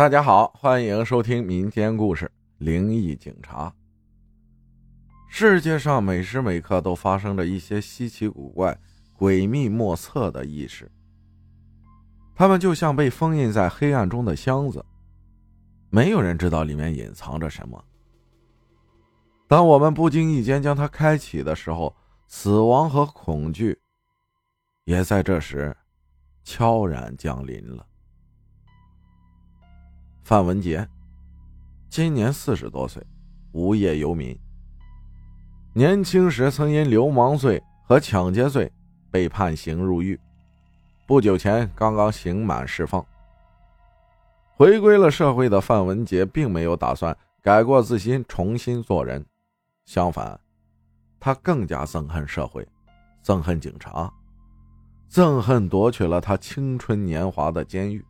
大家好，欢迎收听民间故事《灵异警察》。世界上每时每刻都发生着一些稀奇古怪、诡秘莫测的异事，他们就像被封印在黑暗中的箱子，没有人知道里面隐藏着什么。当我们不经意间将它开启的时候，死亡和恐惧也在这时悄然降临了。范文杰，今年四十多岁，无业游民。年轻时曾因流氓罪和抢劫罪被判刑入狱，不久前刚刚刑满释放。回归了社会的范文杰，并没有打算改过自新，重新做人。相反，他更加憎恨社会，憎恨警察，憎恨夺取了他青春年华的监狱。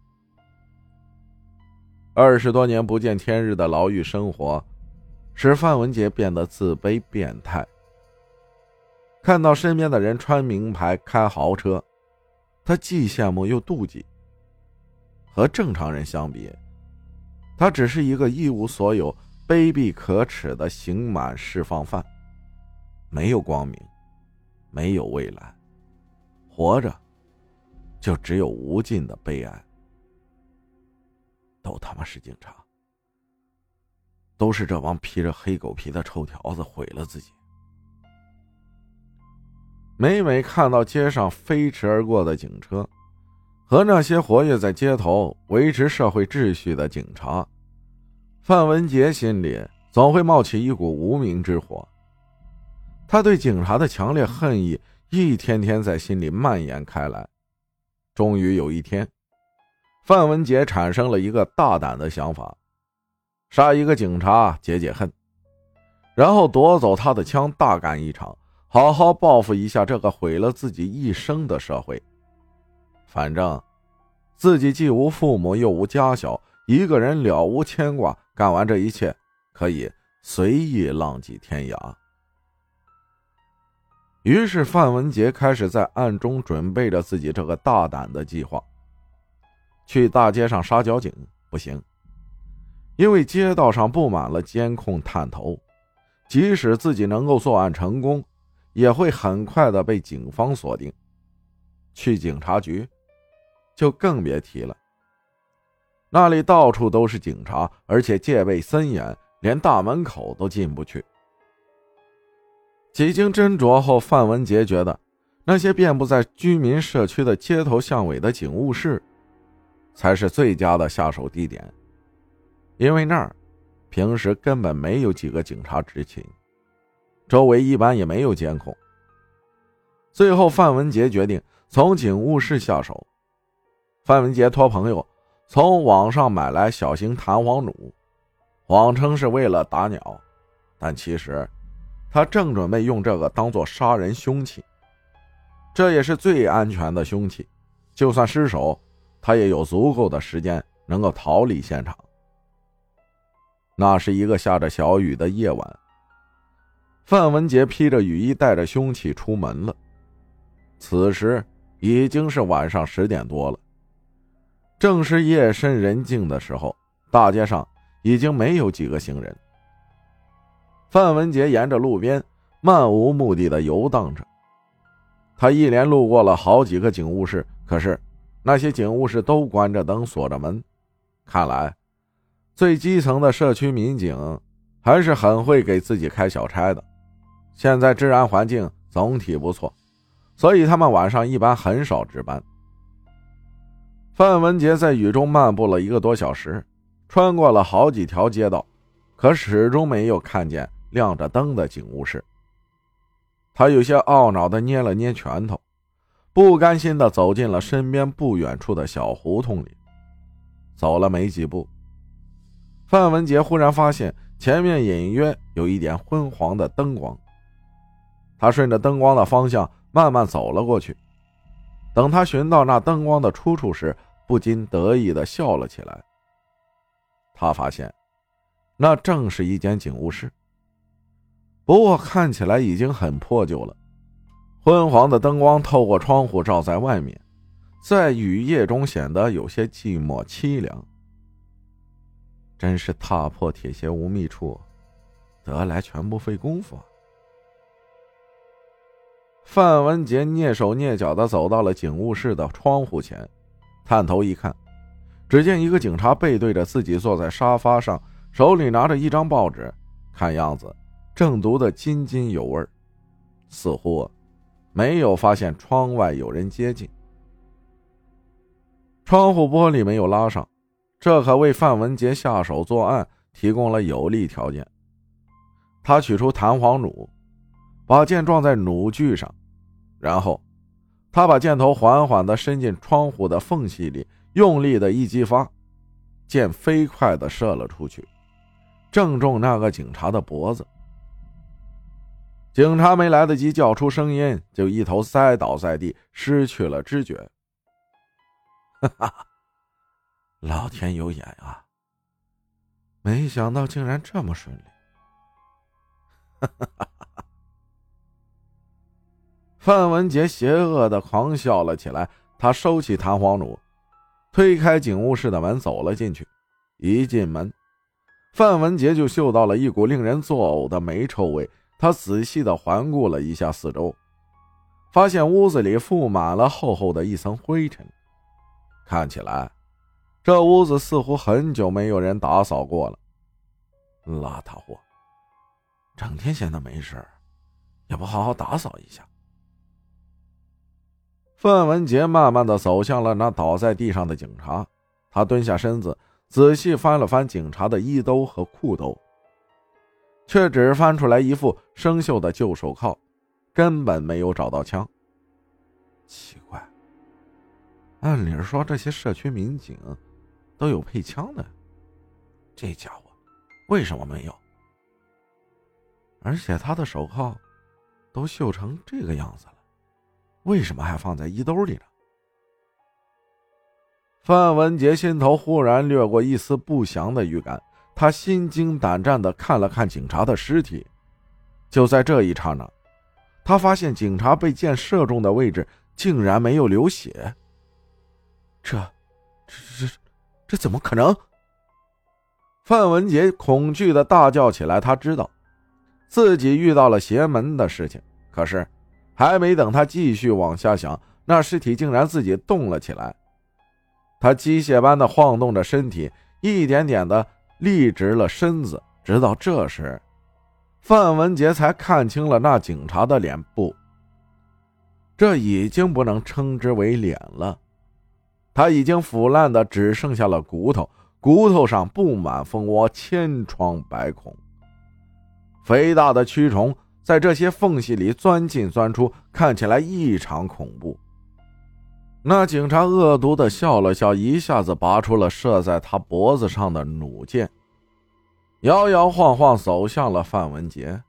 二十多年不见天日的牢狱生活，使范文杰变得自卑变态。看到身边的人穿名牌、开豪车，他既羡慕又妒忌。和正常人相比，他只是一个一无所有、卑鄙可耻的刑满释放犯，没有光明，没有未来，活着就只有无尽的悲哀。都他妈是警察，都是这帮披着黑狗皮的臭条子毁了自己。每每看到街上飞驰而过的警车，和那些活跃在街头维持社会秩序的警察，范文杰心里总会冒起一股无名之火。他对警察的强烈恨意一天天在心里蔓延开来，终于有一天。范文杰产生了一个大胆的想法：杀一个警察解解恨，然后夺走他的枪，大干一场，好好报复一下这个毁了自己一生的社会。反正自己既无父母又无家小，一个人了无牵挂，干完这一切可以随意浪迹天涯。于是，范文杰开始在暗中准备着自己这个大胆的计划。去大街上杀交警不行，因为街道上布满了监控探头，即使自己能够作案成功，也会很快的被警方锁定。去警察局，就更别提了，那里到处都是警察，而且戒备森严，连大门口都进不去。几经斟酌后，范文杰觉得，那些遍布在居民社区的街头巷尾的警务室。才是最佳的下手地点，因为那儿平时根本没有几个警察执勤，周围一般也没有监控。最后，范文杰决定从警务室下手。范文杰托朋友从网上买来小型弹簧弩，谎称是为了打鸟，但其实他正准备用这个当做杀人凶器。这也是最安全的凶器，就算失手。他也有足够的时间能够逃离现场。那是一个下着小雨的夜晚，范文杰披着雨衣，带着凶器出门了。此时已经是晚上十点多了，正是夜深人静的时候，大街上已经没有几个行人。范文杰沿着路边漫无目的的游荡着，他一连路过了好几个警务室，可是。那些警务室都关着灯，锁着门，看来最基层的社区民警还是很会给自己开小差的。现在治安环境总体不错，所以他们晚上一般很少值班。范文杰在雨中漫步了一个多小时，穿过了好几条街道，可始终没有看见亮着灯的警务室。他有些懊恼的捏了捏拳头。不甘心的走进了身边不远处的小胡同里，走了没几步，范文杰忽然发现前面隐约有一点昏黄的灯光。他顺着灯光的方向慢慢走了过去。等他寻到那灯光的出处时，不禁得意的笑了起来。他发现，那正是一间警务室，不过看起来已经很破旧了。昏黄的灯光透过窗户照在外面，在雨夜中显得有些寂寞凄凉。真是踏破铁鞋无觅处，得来全不费工夫啊。范文杰蹑手蹑脚的走到了警务室的窗户前，探头一看，只见一个警察背对着自己坐在沙发上，手里拿着一张报纸，看样子正读得津津有味，似乎没有发现窗外有人接近。窗户玻璃没有拉上，这可为范文杰下手作案提供了有利条件。他取出弹簧弩，把箭撞在弩具上。然后，他把箭头缓缓地伸进窗户的缝隙里，用力的一激发，箭飞快地射了出去，正中那个警察的脖子。警察没来得及叫出声音，就一头栽倒在地，失去了知觉。哈哈，老天有眼啊！没想到竟然这么顺利。哈哈哈。范文杰邪恶的狂笑了起来，他收起弹簧弩，推开警务室的门走了进去。一进门，范文杰就嗅到了一股令人作呕的霉臭味。他仔细的环顾了一下四周，发现屋子里覆满了厚厚的一层灰尘，看起来这屋子似乎很久没有人打扫过了。邋遢货，整天闲的没事也不好好打扫一下。范文杰慢慢的走向了那倒在地上的警察，他蹲下身子，仔细翻了翻警察的衣兜和裤兜，却只翻出来一副生锈的旧手铐，根本没有找到枪。奇怪，按理说这些社区民警都有配枪的，这家伙为什么没有？而且他的手铐都锈成这个样子了。为什么还放在衣兜里呢？范文杰心头忽然掠过一丝不祥的预感，他心惊胆战的看了看警察的尸体。就在这一刹那，他发现警察被箭射中的位置竟然没有流血。这、这、这、这怎么可能？范文杰恐惧的大叫起来。他知道自己遇到了邪门的事情，可是。还没等他继续往下想，那尸体竟然自己动了起来。他机械般的晃动着身体，一点点的立直了身子。直到这时，范文杰才看清了那警察的脸部。这已经不能称之为脸了，他已经腐烂的只剩下了骨头，骨头上布满蜂窝，千疮百孔，肥大的蛆虫。在这些缝隙里钻进钻出，看起来异常恐怖。那警察恶毒的笑了笑，一下子拔出了射在他脖子上的弩箭，摇摇晃晃走向了范文杰。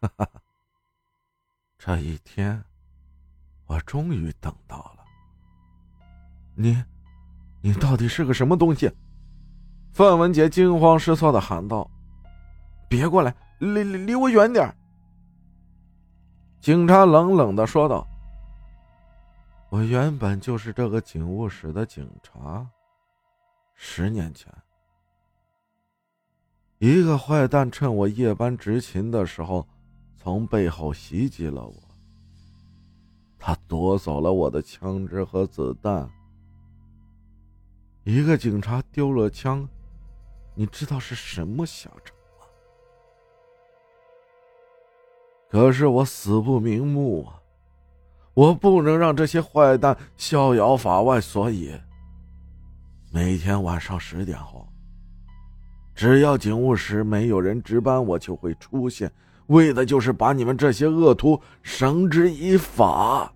哈哈，这一天，我终于等到了。你，你到底是个什么东西？范文杰惊慌失措的喊道：“别过来！”离离离我远点警察冷冷的说道：“我原本就是这个警务室的警察。十年前，一个坏蛋趁我夜班执勤的时候，从背后袭击了我。他夺走了我的枪支和子弹。一个警察丢了枪，你知道是什么下场吗？”可是我死不瞑目啊！我不能让这些坏蛋逍遥法外，所以每天晚上十点后，只要警务室没有人值班，我就会出现，为的就是把你们这些恶徒绳之以法。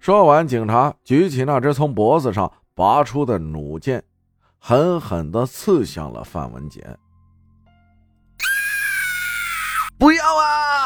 说完，警察举起那只从脖子上拔出的弩箭，狠狠的刺向了范文杰。不要啊！